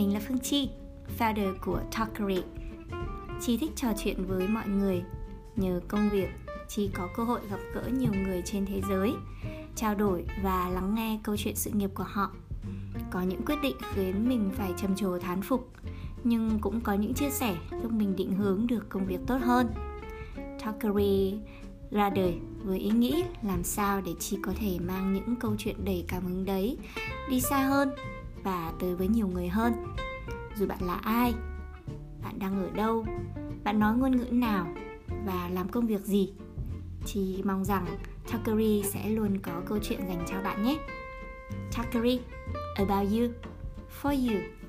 Mình là Phương Chi, founder của Talkery. Chi thích trò chuyện với mọi người. Nhờ công việc, Chi có cơ hội gặp gỡ nhiều người trên thế giới, trao đổi và lắng nghe câu chuyện sự nghiệp của họ. Có những quyết định khiến mình phải trầm trồ thán phục, nhưng cũng có những chia sẻ giúp mình định hướng được công việc tốt hơn. Talkery ra đời với ý nghĩ làm sao để chị có thể mang những câu chuyện đầy cảm hứng đấy đi xa hơn và tới với nhiều người hơn. Dù bạn là ai, bạn đang ở đâu, bạn nói ngôn ngữ nào và làm công việc gì, thì mong rằng Talkery sẽ luôn có câu chuyện dành cho bạn nhé. Talkery about you, for you.